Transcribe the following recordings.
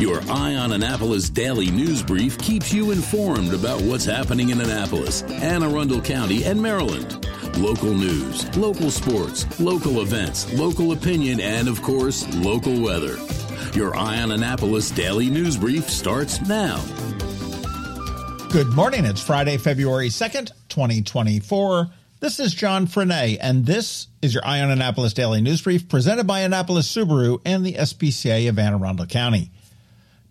Your Eye on Annapolis daily news brief keeps you informed about what's happening in Annapolis, Anne Arundel County, and Maryland. Local news, local sports, local events, local opinion, and of course, local weather. Your Eye on Annapolis daily news brief starts now. Good morning. It's Friday, February 2nd, 2024. This is John Frenaye, and this is your Eye on Annapolis Daily News Brief presented by Annapolis Subaru and the SPCA of Anne Arundel County.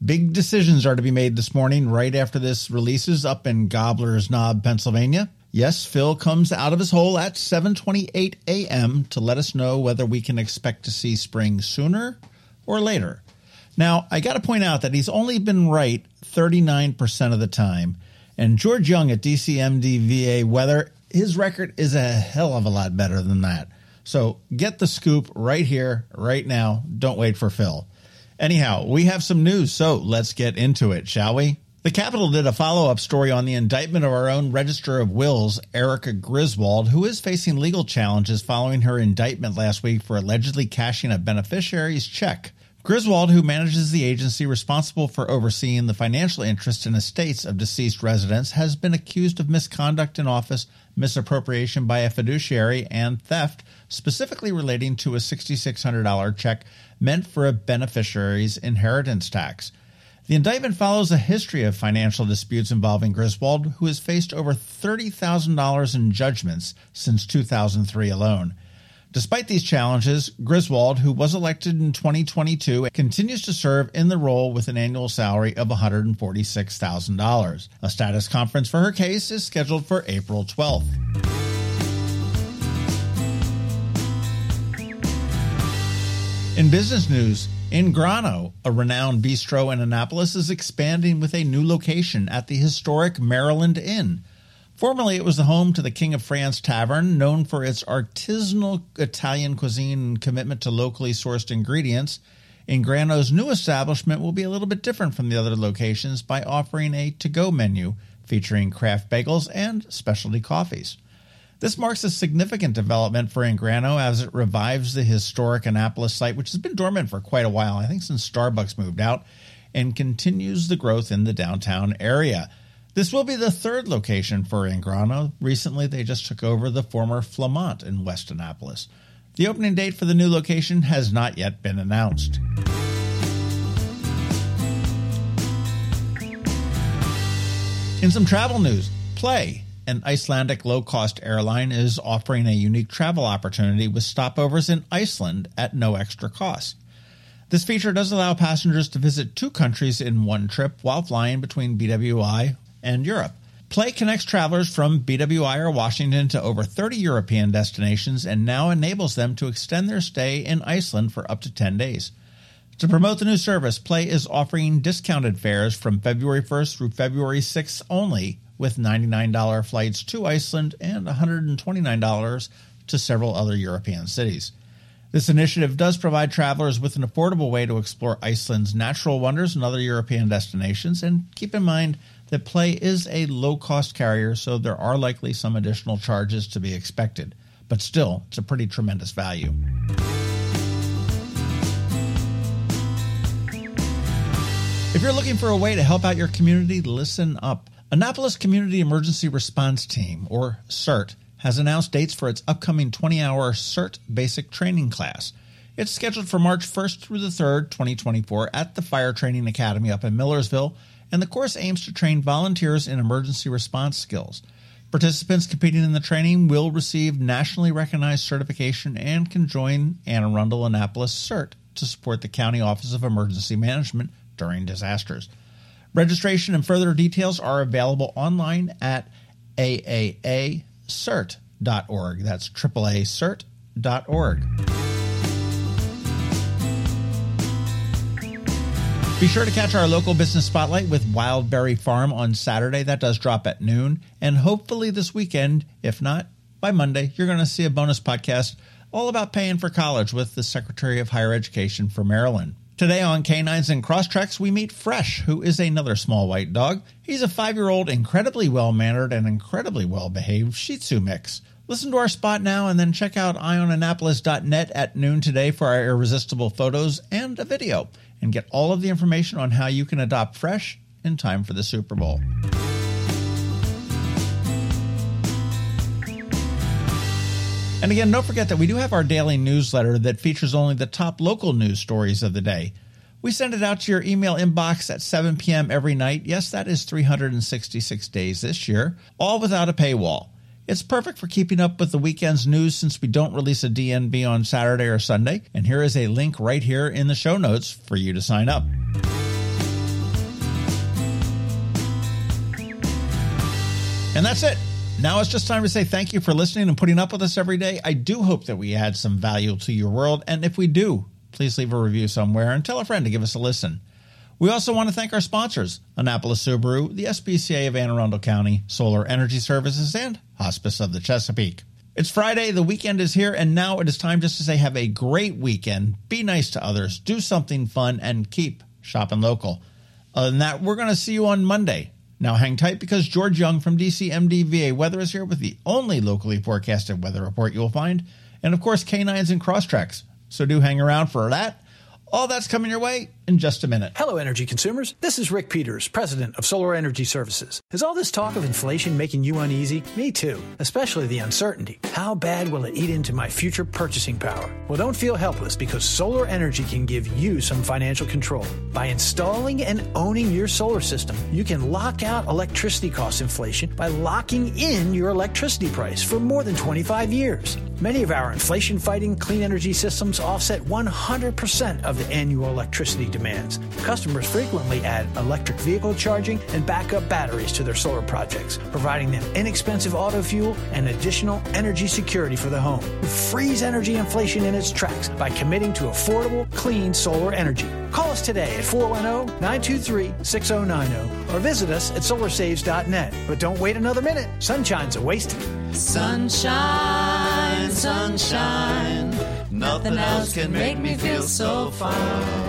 Big decisions are to be made this morning right after this releases up in Gobbler's Knob, Pennsylvania. Yes, Phil comes out of his hole at 7:28 a.m. to let us know whether we can expect to see spring sooner or later. Now, I got to point out that he's only been right 39% of the time, and George Young at DCMD VA Weather, his record is a hell of a lot better than that. So, get the scoop right here, right now. Don't wait for Phil. Anyhow, we have some news, so let's get into it, shall we? The Capitol did a follow up story on the indictment of our own Register of Wills, Erica Griswold, who is facing legal challenges following her indictment last week for allegedly cashing a beneficiary's check. Griswold, who manages the agency responsible for overseeing the financial interests and estates of deceased residents, has been accused of misconduct in office, misappropriation by a fiduciary, and theft, specifically relating to a $6,600 check meant for a beneficiary's inheritance tax. The indictment follows a history of financial disputes involving Griswold, who has faced over $30,000 in judgments since 2003 alone. Despite these challenges, Griswold, who was elected in 2022, continues to serve in the role with an annual salary of $146,000. A status conference for her case is scheduled for April 12th. In business news, InGrano, a renowned bistro in Annapolis, is expanding with a new location at the historic Maryland Inn. Formerly, it was the home to the King of France Tavern, known for its artisanal Italian cuisine and commitment to locally sourced ingredients. InGrano's new establishment will be a little bit different from the other locations by offering a to go menu featuring craft bagels and specialty coffees. This marks a significant development for InGrano as it revives the historic Annapolis site, which has been dormant for quite a while, I think since Starbucks moved out, and continues the growth in the downtown area. This will be the third location for InGrano. Recently, they just took over the former Flamant in West Annapolis. The opening date for the new location has not yet been announced. In some travel news, Play an Icelandic low cost airline is offering a unique travel opportunity with stopovers in Iceland at no extra cost. This feature does allow passengers to visit two countries in one trip while flying between BWI and Europe. Play connects travelers from BWI or Washington to over 30 European destinations and now enables them to extend their stay in Iceland for up to 10 days. To promote the new service, Play is offering discounted fares from February 1st through February 6th only with $99 flights to Iceland and $129 to several other European cities. This initiative does provide travelers with an affordable way to explore Iceland's natural wonders and other European destinations, and keep in mind that Play is a low cost carrier, so there are likely some additional charges to be expected. But still, it's a pretty tremendous value. If you're looking for a way to help out your community, listen up. Annapolis Community Emergency Response Team, or CERT, has announced dates for its upcoming 20 hour CERT basic training class. It's scheduled for March 1st through the 3rd, 2024, at the Fire Training Academy up in Millersville, and the course aims to train volunteers in emergency response skills. Participants competing in the training will receive nationally recognized certification and can join Anne Arundel Annapolis CERT to support the County Office of Emergency Management during disasters. Registration and further details are available online at aacert.org. That's AAAcert.org. Be sure to catch our local business spotlight with Wildberry Farm on Saturday. That does drop at noon. And hopefully this weekend, if not by Monday, you're going to see a bonus podcast all about paying for college with the Secretary of Higher Education for Maryland. Today on Canines and Crosstreks, we meet Fresh, who is another small white dog. He's a five year old, incredibly well mannered and incredibly well behaved Shih Tzu mix. Listen to our spot now and then check out eyeonannapolis.net at noon today for our irresistible photos and a video and get all of the information on how you can adopt fresh in time for the Super Bowl. And again, don't forget that we do have our daily newsletter that features only the top local news stories of the day. We send it out to your email inbox at 7 p.m. every night. Yes, that is 366 days this year, all without a paywall. It's perfect for keeping up with the weekend's news since we don't release a DNB on Saturday or Sunday. And here is a link right here in the show notes for you to sign up. And that's it. Now it's just time to say thank you for listening and putting up with us every day. I do hope that we add some value to your world. And if we do, please leave a review somewhere and tell a friend to give us a listen. We also want to thank our sponsors Annapolis Subaru, the SPCA of Anne Arundel County, Solar Energy Services, and Hospice of the Chesapeake. It's Friday, the weekend is here, and now it is time just to say have a great weekend, be nice to others, do something fun, and keep shopping local. Other than that, we're going to see you on Monday. Now hang tight because George Young from DCMDVA Weather is here with the only locally forecasted weather report you'll find, and of course canines and Crosstreks. So do hang around for that. All that's coming your way in just a minute. Hello, energy consumers. This is Rick Peters, president of Solar Energy Services. Is all this talk of inflation making you uneasy? Me too, especially the uncertainty. How bad will it eat into my future purchasing power? Well, don't feel helpless because solar energy can give you some financial control. By installing and owning your solar system, you can lock out electricity cost inflation by locking in your electricity price for more than 25 years. Many of our inflation fighting clean energy systems offset 100% of the annual electricity demands. Customers frequently add electric vehicle charging and backup batteries to their solar projects, providing them inexpensive auto fuel and additional energy security for the home. Freeze energy inflation in its tracks by committing to affordable, clean solar energy. Call us today at 410 923 6090 or visit us at solarsaves.net. But don't wait another minute. Sunshine's a waste. Sunshine, sunshine. Nothing else can make me feel so fine.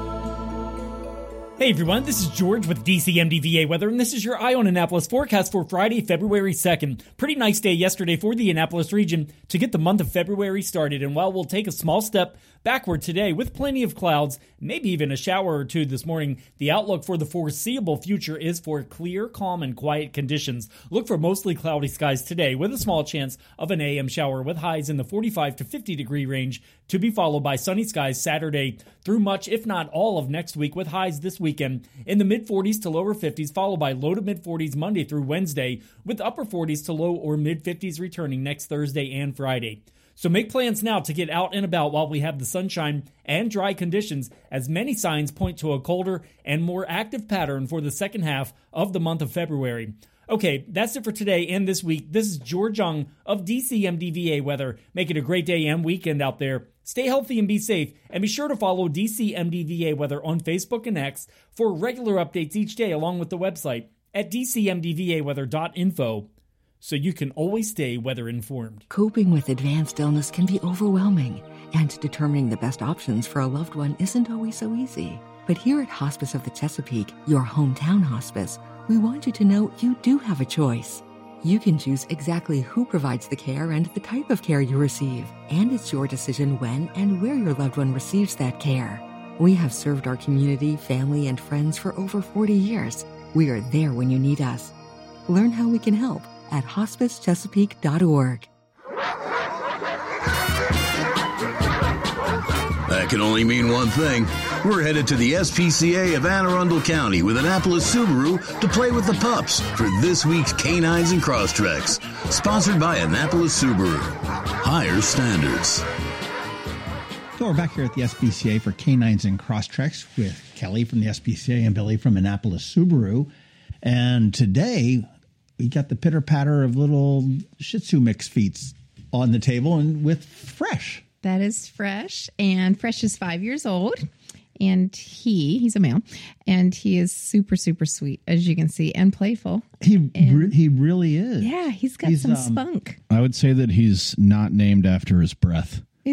Hey everyone, this is George with DCMDVA Weather, and this is your Eye on Annapolis forecast for Friday, February 2nd. Pretty nice day yesterday for the Annapolis region to get the month of February started, and while we'll take a small step backward today with plenty of clouds, maybe even a shower or two this morning, the outlook for the foreseeable future is for clear, calm, and quiet conditions. Look for mostly cloudy skies today with a small chance of an AM shower with highs in the 45 to 50 degree range to be followed by sunny skies Saturday through much, if not all, of next week with highs this weekend in the mid 40s to lower 50s, followed by low to mid 40s Monday through Wednesday, with upper 40s to low or mid 50s returning next Thursday and Friday. So make plans now to get out and about while we have the sunshine and dry conditions, as many signs point to a colder and more active pattern for the second half of the month of February. Okay, that's it for today and this week. This is George Young of DCMDVA Weather. Make it a great day and weekend out there. Stay healthy and be safe, and be sure to follow DCMDVA Weather on Facebook and X for regular updates each day, along with the website at dcmdvaweather.info so you can always stay weather informed. Coping with advanced illness can be overwhelming, and determining the best options for a loved one isn't always so easy. But here at Hospice of the Chesapeake, your hometown hospice, we want you to know you do have a choice. You can choose exactly who provides the care and the type of care you receive, and it's your decision when and where your loved one receives that care. We have served our community, family, and friends for over 40 years. We are there when you need us. Learn how we can help at hospicechesapeake.org. That can only mean one thing. We're headed to the SPCA of Anne Arundel County with Annapolis Subaru to play with the pups for this week's Canines and Crosstreks. Sponsored by Annapolis Subaru. Higher standards. So we're back here at the SPCA for Canines and Crosstreks with Kelly from the SPCA and Billy from Annapolis Subaru. And today we got the pitter patter of little Shih Tzu mix feet on the table and with fresh That is Fresh. And Fresh is five years old. And he, he's a male, and he is super, super sweet, as you can see, and playful. He re- he really is. Yeah, he's got He's, some um, spunk. I would say that he's not named after his breath.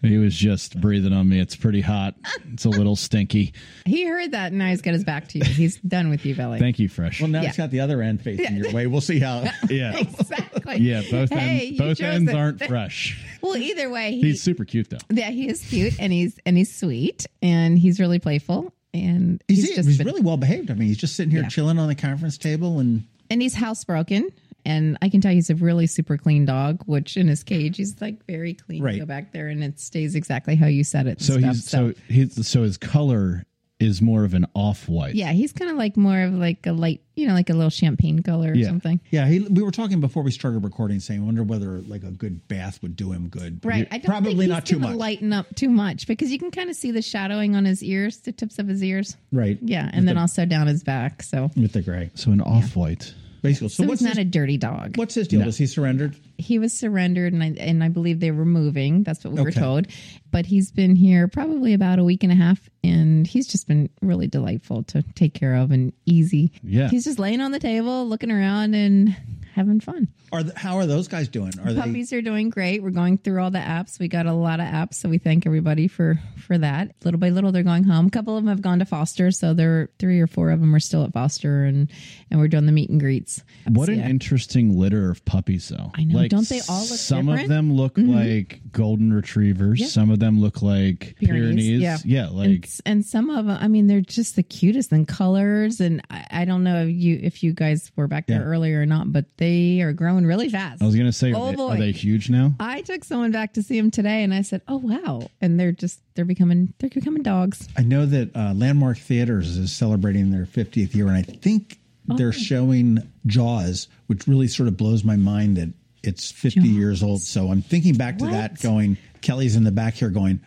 He's, He was just breathing on me. It's pretty hot. It's a little stinky. he heard that, and now he's got his back to you. He's done with you, Billy. Thank you, Fresh. Well, now Yeah. it's got the other end facing your way. We'll see how. yeah. exactly. Yeah, both Hey, ends, both ends aren't fresh. Well, either way, he, He's super cute though. yeah, he is cute, and he's and he's sweet, and he's really playful, and He's, he's, he's, just been- really well behaved. I mean, he's just sitting here Yeah. chilling on the conference table, and and he's housebroken. And I can tell he's a really super clean dog, which in his cage he's like very clean. Right. Go back there and it stays exactly how you said it. So stuff. he's so he's so his color is more of an off white. yeah, he's kind of like more of like a light, you know, like a little champagne color or Yeah. something. yeah, he, we were talking before we started recording, saying, "I wonder whether like a good bath would do him good." Right. I don't Probably think he's not too gonna much. Lighten up too much because you can kind of see the shadowing on his ears, the tips of his ears. Right. Yeah, and then also down his back. So, With the gray, So an off white. Basically. So, so what's he's not his, a dirty dog. what's his deal? Is he surrendered? he was surrendered and I, and I believe they were moving. That's what we were told. But he's been here probably about a week and a half and he's just been really delightful to take care of and easy. Yeah. He's just laying on the table, looking around and having fun. Are the, how are those guys doing? Are they? Puppies are doing great. We're going through all the apps. We got a lot of apps, so we thank everybody for for that. Little by little, they're going home. A couple of them have gone to foster, so there are three or four of them are still at foster, and and we're doing the meet and greets. What So, an yeah. interesting litter of puppies, though. I know. Don't they all look Some different? of them look mm-hmm. like golden retrievers. Yeah. Some of them look like Pyrenees. Yeah, yeah, like s- and some of them. I mean, they're just the cutest in colors. And I, I don't know if you if you guys were back there Yeah. earlier or not, but they are growing really fast. I was gonna say, Oh, are, they, boy. are they huge now? I took someone back to see them today, and I said, "Oh wow!" And they're just they're becoming they're becoming dogs. I know that uh, Landmark Theaters is celebrating their 50th year, and I think Oh. they're showing Jaws, which really sort of blows my mind that it's 50 years old. So I'm thinking back to that, going, Kelly's in the back here going,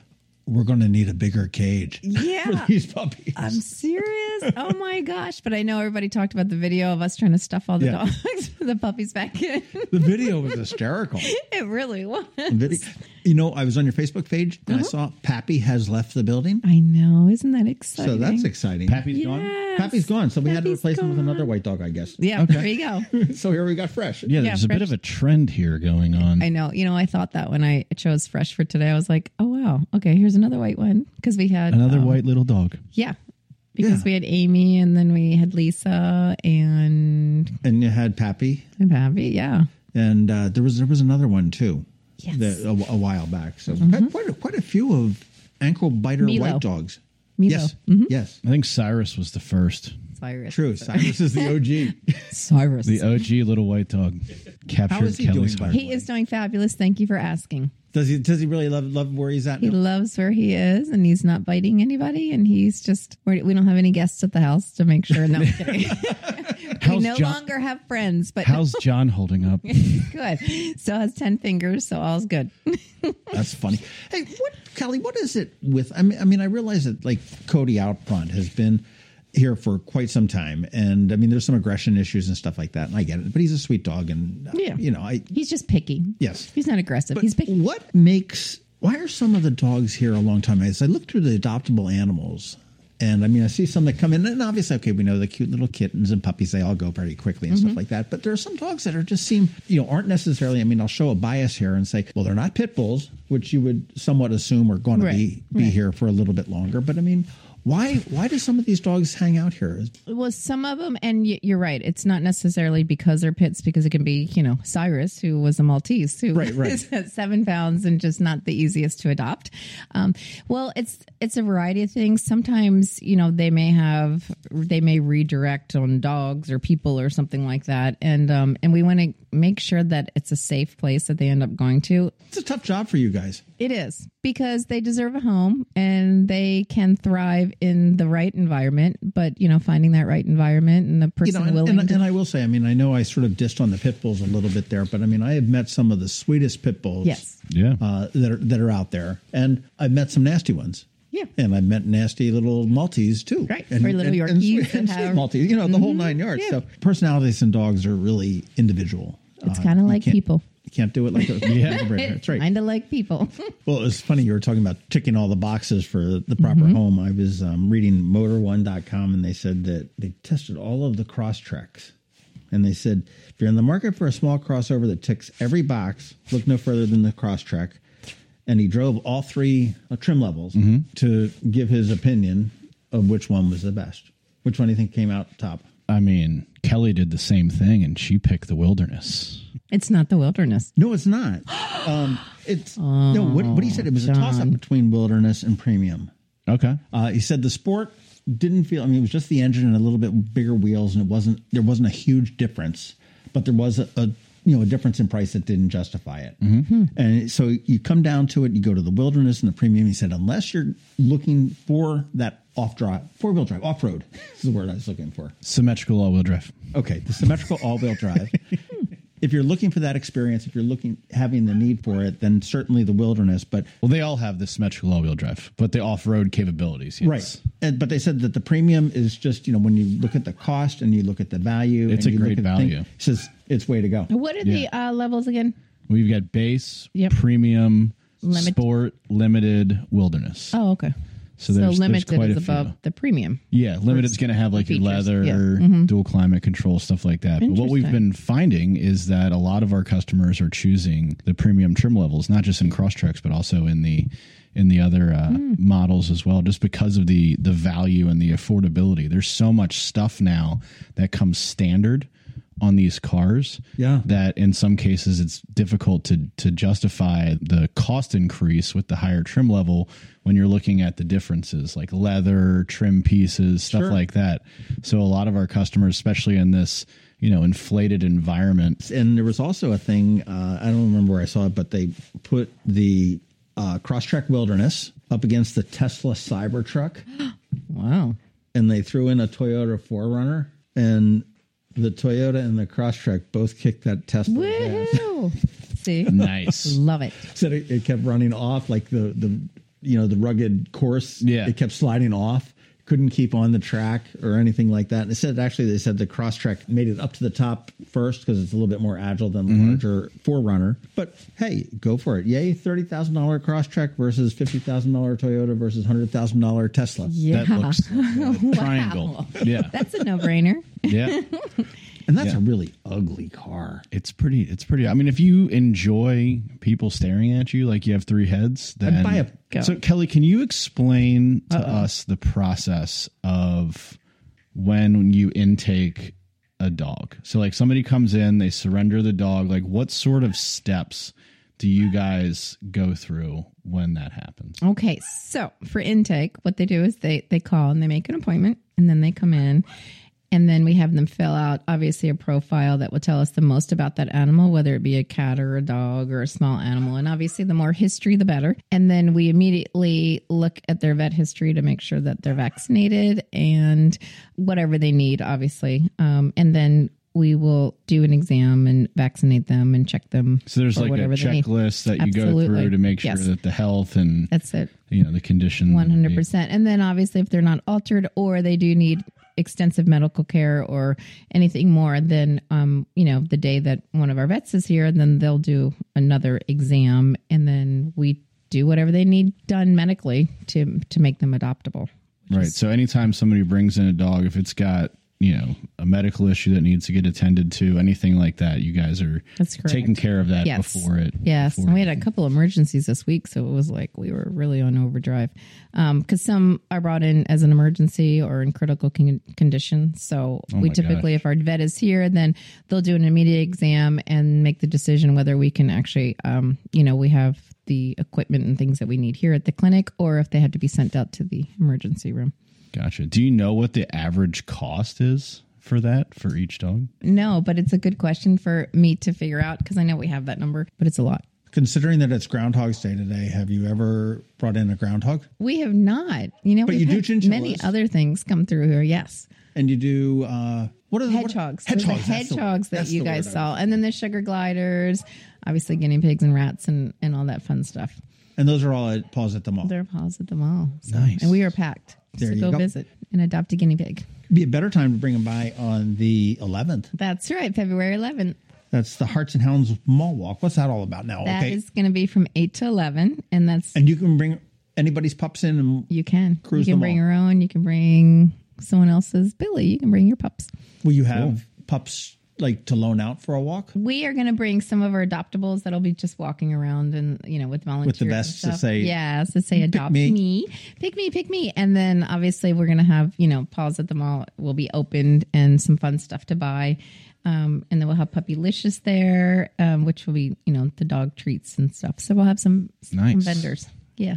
we're going to need a bigger cage Yeah. for these puppies. I'm serious. Oh my gosh! But I know everybody talked about the video of us trying to stuff all the Yeah. dogs, the puppies back in. the video was hysterical. it really was. Video- You know, I was on your Facebook page and Uh-huh. I saw Pappy has left the building. I know, isn't that exciting? So that's exciting. Pappy's gone. Pappy's gone. So we had to Pappy's replace him with another white dog, I guess. Yeah, there you go. So here we got fresh. Yeah, Yeah, there's a bit of a trend here going on. I know. You know, I thought that when I chose fresh for today, I was like, oh wow, okay, here's another white one because we had Another um, white little dog. Yeah, because Yeah. we had Amy and then we had Lisa and And you had Pappy. and Pappy. Yeah, and uh, there was there was another one too, Yes. that, a, a while back. So had quite a, quite a few of ankle biter Milo. white dogs. Milo. Yes, yes, I think Cyrus was the first. Cyrus. true. Cyrus is the OG. Cyrus. The OG little white dog captured How is he Kelly's doing, by heart. the he is doing fabulous. Thank you for asking. Does he does he really love love where he's at? He now? loves where he is, and he's not biting anybody. And he's just we're, we don't have any guests at the house to make sure. No, I'm kidding. we How's no John- longer have friends, but How's John holding up? good. Still has ten fingers, so all's good. That's funny. Hey, what Kelly? What is it with? I mean, I mean, I realize that like Cody out front has been here for quite some time, and I mean, there's some aggression issues and stuff like that, and I get it. But he's a sweet dog, and uh, Yeah. you know, I He's just picky. yes. He's not aggressive. But he's picky. what makes why are some of the dogs here a long time? As I look through the adoptable animals, and I mean, I see some that come in, and obviously, okay, we know the cute little kittens and puppies; they all go very quickly and Mm-hmm. stuff like that. But there are some dogs that are just seem, you know, aren't necessarily. I mean, I'll show a bias here and say, well, they're not pit bulls, which you would somewhat assume are going to be be right. here for a little bit longer. But I mean. Why? Why do some of these dogs hang out here? Well, some of them, and y- you're right. It's not necessarily because they're pits, because it can be, you know, Cyrus, who was a Maltese, who Right, right. is at seven pounds and just not the easiest to adopt. Um, well, it's it's a variety of things. Sometimes, you know, they may have they may redirect on dogs or people or something like that, and um, and we want to make sure that it's a safe place that they end up going to. It's a tough job for you guys. It is because they deserve a home and they can thrive in the right environment. But you know, finding that right environment and the you person know, and, willing and, to and I will say, I mean, I know I sort of dissed on the pit bulls a little bit there, but I mean, I have met some of the sweetest pit bulls, Yes. Yeah. uh, that are that are out there, and I've met some nasty ones. Yeah. and I've met nasty little Maltese too, Right, And, or little and, and, Yorkies and sweet have- Mm-hmm. Maltese, you know, the whole nine yards. Yeah. So personalities in dogs are really individual. It's Uh, kind of you like people. You can't do it like a yeah. That's right. Kind of like people. Well, it's funny. You were talking about ticking all the boxes for the proper home. I was um, reading motor1.com and they said that they tested all of the Crosstreks. And they said, if you're in the market for a small crossover that ticks every box, look no further than the Crosstrek. And he drove all three uh, trim levels to give his opinion of which one was the best. Which one do you think came out top? I mean, Kelly did the same thing and she picked the wilderness. it's not the wilderness. No, it's not. Um, it's no. What, what he said it was a toss up between wilderness and premium. Okay. Uh, he said the sport didn't feel. I mean, it was just the engine and a little bit bigger wheels, and it wasn't. There wasn't a huge difference, but there was a, a you know a difference in price that didn't justify it. And so you come down to it. You go to the wilderness and the premium. He said unless you're looking for that off drive, four wheel drive, off road This is the word I was looking for. Symmetrical all wheel drive. Okay, the symmetrical all wheel drive. if you're looking for that experience, if you're looking having the need for it, then certainly the wilderness. But Well, they all have the symmetrical all wheel drive, but the off road capabilities. Yes. Right. And, but they said that the premium is just, you know, when you look at the cost and you look at the value, It's and a you look great at the thing, value. it says it's way to go. What are the uh, levels again? We've got base, Yep. premium, Limit- sport, limited, wilderness. Oh, okay. So there's- there's limited quite is a few. above the premium. Yeah, limited's going to have like your leather, yeah. Mm-hmm. dual climate control, stuff like that. But what we've been finding is that a lot of our customers are choosing the premium trim levels, not just in Crosstreks, but also in the in the other uh, Hmm. models as well, just because of the the value and the affordability. There's so much stuff now that comes standard on these cars Yeah. that in some cases it's difficult to to justify the cost increase with the higher trim level when you're looking at the differences like leather trim pieces stuff Sure. like that so a lot of our customers especially in this you know inflated environment And there was also a thing, uh, I don't remember where I saw it, but they put the uh, Crosstrek Wilderness up against the Tesla Cybertruck Wow. and they threw in a Toyota 4Runner and the Toyota and the Crosstrek both kicked that Tesla ass. Woo! See? nice Love it. said it, it kept running off like the the you know the rugged course Yeah. it kept sliding off couldn't keep on the track or anything like that. And it said actually they said the Crosstrek made it up to the top first because it's a little bit more agile than the mm-hmm. larger 4Runner. But hey go for it. Yay $30000 Crosstrek versus $50000 toyota versus $100000 tesla. Yeah. that looks like a triangle. Yeah That's a no brainer. yeah and that's Yeah. a really ugly car it's pretty it's pretty i mean if you enjoy people staring at you like you have three heads then buy a- Go. so kelly can you explain to us the process of when you intake a dog so like somebody comes in they surrender the dog like what sort of steps do you guys go through when that happens Okay, so for intake, what they do is they they call and they make an appointment, and then they come in, and then we have them fill out obviously a profile that will tell us the most about that animal, whether it be a cat or a dog or a small animal, and obviously the more history, the better. And then we immediately look at their vet history to make sure that they're vaccinated and whatever they need, obviously, um, and then. We will do an exam and vaccinate them and check them. so there's like a checklist that you go through to make sure Yes. that the health and That's it. you know the condition One hundred percent. And then obviously, if they're not altered or they do need extensive medical care or anything more, then um, you know, the day that one of our vets is here, then they'll do another exam, and then we do whatever they need done medically to to make them adoptable. Right. So anytime somebody brings in a dog, if it's got you know a medical issue that needs to get attended to, anything like that, you guys are That's correct. taking care of that Yes. before it. Yes, before and we had a couple emergencies this week, so it was like we were really on overdrive. Because some are brought in as an emergency or in critical con- condition. So we Oh my typically, gosh. if our vet is here, then they'll do an immediate exam and make the decision whether we can actually, um, you know, we have the equipment and things that we need here at the clinic, or if they had to be sent out to the emergency room. Gotcha. Do you know what the average cost is for that for each dog? No, but it's a good question for me to figure out because I know we have that number, but it's a lot. considering that it's groundhog's day today have you ever brought in a groundhog We have not. You know, But you do had many other things come through here. Yes, and you do uh what are the what- hedgehogs. Those are hedgehogs the- hedgehogs that you guys saw, and then the sugar gliders, obviously guinea pigs and rats and and all that fun stuff. And those are all at Paws at the Mall. They're paws at the mall. So, Nice. and we are packed. There so you go, go. visit and adopt a guinea pig. Be a better time to bring them by on the 11th. That's right, February 11th. That's the Hearts and Hounds Mall Walk. What's that all about now? That okay. is going to be from eight to eleven, and that's and you can bring anybody's pups in and you can Cruise you can them bring all. your own. You can bring someone else's Billy. You can bring your pups. will you have pups like to loan out for a walk? We are going to bring some of our adoptables that'll be just walking around and you know with volunteers with the and vests to say, yeah to say adopt me." me. pick me pick me and then obviously we're going to have you know paws at the mall will be opened and some fun stuff to buy um, and then we'll have puppylicious there um, which will be you know the dog treats and stuff so we'll have some, some Nice. vendors yeah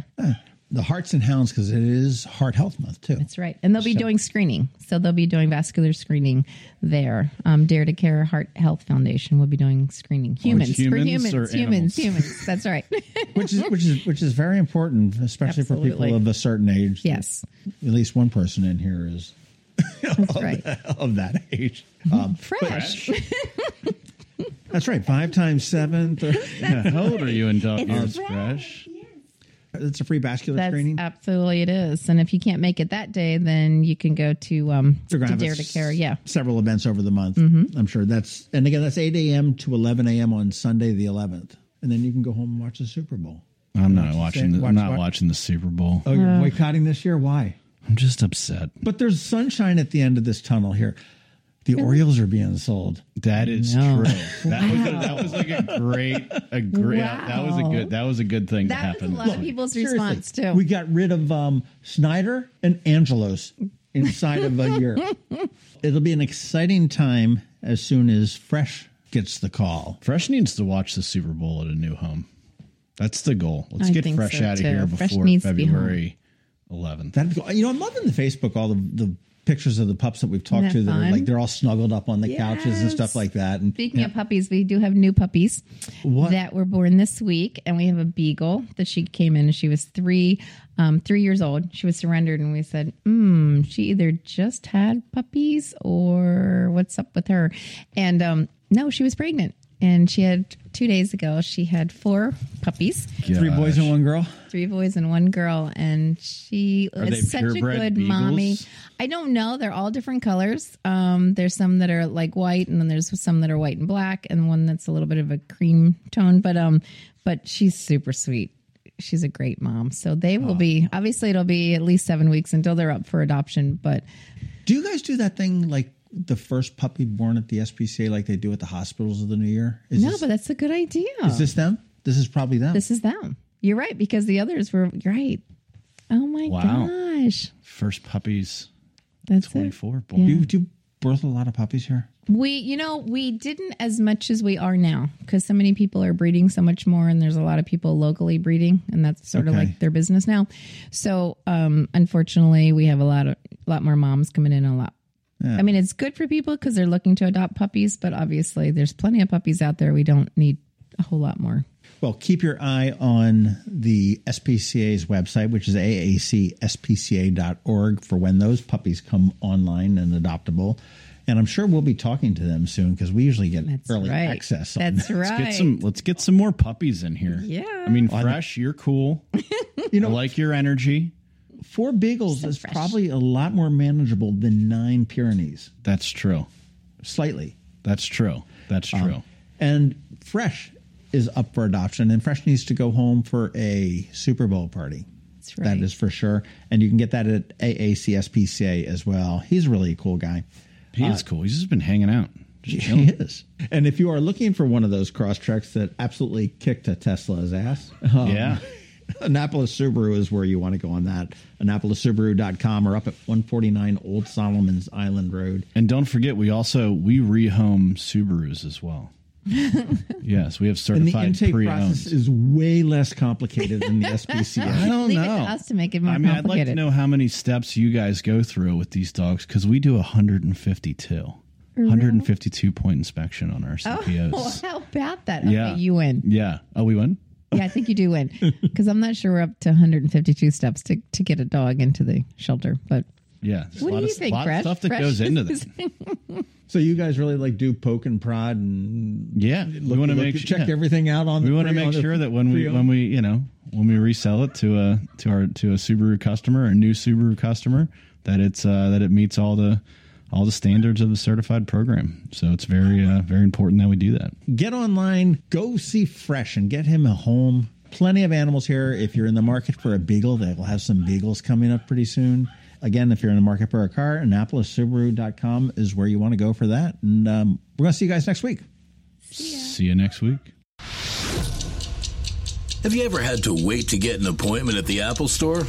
The Hearts and Hounds because it is Heart Health Month too. That's right. And they'll be doing screening. So they'll be doing vascular screening there. Um, Dare to Care Heart Health Foundation will be doing screening. Humans, for humans humans, or humans, humans. That's right. which is which is which is very important, especially for people of a certain age. yes, At least one person in here is that's right. of that age. Um, Fresh. that's right. Five times seven. Th- Yeah, how old are you in dog It's years, fresh. Fresh? it's a free vascular That's screening. absolutely it is. And if you can't make it that day, then you can go to um They're to have Dare to Care. Yeah. several events over the month. Mm-hmm. I'm sure that's and again that's 8 a.m. to 11 a.m. on Sunday the 11th, and then you can go home and watch the Super Bowl. I'm not watching. The, Watch I'm not what? watching the Super Bowl. Oh, you're boycotting this year? Why? I'm just upset. But there's sunshine at the end of this tunnel here. The Orioles are being sold. That is No. true. That was a, that was like a great a great that was a good that was a good thing That to was a happen. lot of people's Seriously, response too. We got rid of um, Snyder and Angelos inside of a year. It'll be an exciting time as soon as Fresh gets the call. Fresh needs to watch the Super Bowl at a new home. That's the goal. Let's I get Fresh so, out of here before needs to be February 11th. That you know, I'm loving the Facebook all the the pictures of the pups that we've talked to that are like they're all snuggled up on the couches and stuff like that. And Speaking of puppies, we do have new puppies What? that were born this week, and we have a beagle that she came in. and She was three, um, three years old. She was surrendered, and we said, "Hmm, she either just had puppies or what's up with her?" And um, no, she was pregnant, and she had two days ago. She had four puppies, three boys and one girl. three boys and one girl, and she Are is such a good beagles? mommy. I don't know. They're all different colors. Um, there's some that are like white, and then there's some that are white and black, and one that's a little bit of a cream tone. But um, but she's super sweet. She's a great mom. So they will be obviously it'll be at least seven weeks until they're up for adoption. But Do you guys do that thing like the first puppy born at the SPCA, like they do at the hospitals of the New Year? Is no, this, but that's a good idea. is this them? This is probably them. this is them. You're right because the others were right. Oh my Wow. gosh, First puppies that's it. 24 boy. do, you, do birth a lot of puppies here? We, you know, we didn't as much as we are now because so many people are breeding so much more, and there's a lot of people locally breeding, and that's sort of like their business now. So, um, unfortunately, we have a lot of lot more moms coming in. A lot. I mean, it's good for people because they're looking to adopt puppies, but obviously, there's plenty of puppies out there. We don't need a whole lot more. Well, keep your eye on the SPCA's website, which is aacspca.org, for when those puppies come online and adoptable. And I'm sure we'll be talking to them soon because we usually get That's early right. access. on That's them. right. Get some let's get some more puppies in here. Yeah. I mean, Fresh, you're cool. You I know, like your energy. Four beagles is probably a lot more manageable than nine Pyrenees, That's true. slightly. That's true. That's Um, true. And Fresh is up for adoption, and Fresh needs to go home for a Super Bowl party. That's right. That is for sure. And you can get that at AACSPCA as well. He's really a cool guy. he is cool. He's just been hanging out. Just He is. And if you are looking for one of those Crosstreks that absolutely kicked a Tesla's ass, um, Yeah. Annapolis Subaru is where you want to go on that. AnnapolisSubaru.com or up at 149 Old Solomon's Island Road. And don't forget, we also we rehome Subarus as well. yes, we have certified And the certified intake pre-owned. process is way less complicated than the SPCA. I don't Leave know. it to us to make it more I mean, I'd like to know how many steps you guys go through with these dogs because we do 152. 152 point inspection on our CPOs. Oh, how about that? Yeah. Okay, you win. Yeah. Oh, we win? Yeah, I think you do win because I'm not sure we're up to 152 steps to, to get a dog into the shelter. But Yeah. There's What a lot do of, you think, lot of Fresh? stuff that Fresh? goes into this. so you guys really like do poke and prod and Yeah. we want to look- make check yeah. everything out on. we want to make on the sure that when we when we you know when we resell it to a to our to a Subaru customer a new Subaru customer that it's uh that it meets all the all the standards of the certified program. So it's very uh, very important that we do that. Get online, go see Fresh, and get him a home. Plenty of animals here. If you're in the market for a beagle, they will have some beagles coming up pretty soon. Again, if you're in the market for a car, AnnapolisSubaru.com is where you want to go for that. And um, we're going to see you guys next week. See you next week. Have you ever had to wait to get an appointment at the Apple Store?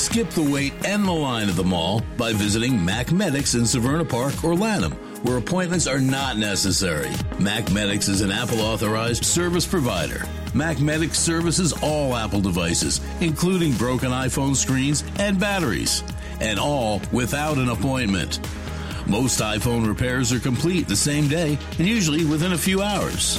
Skip the wait and the line at the mall by visiting Mac Medics in Severna Park or Lanham, where appointments are not necessary. Mac Medics is an Apple authorized service provider. Mac Medics services all Apple devices, including broken iPhone screens and batteries, and all without an appointment. Most iPhone repairs are complete the same day and usually within a few hours.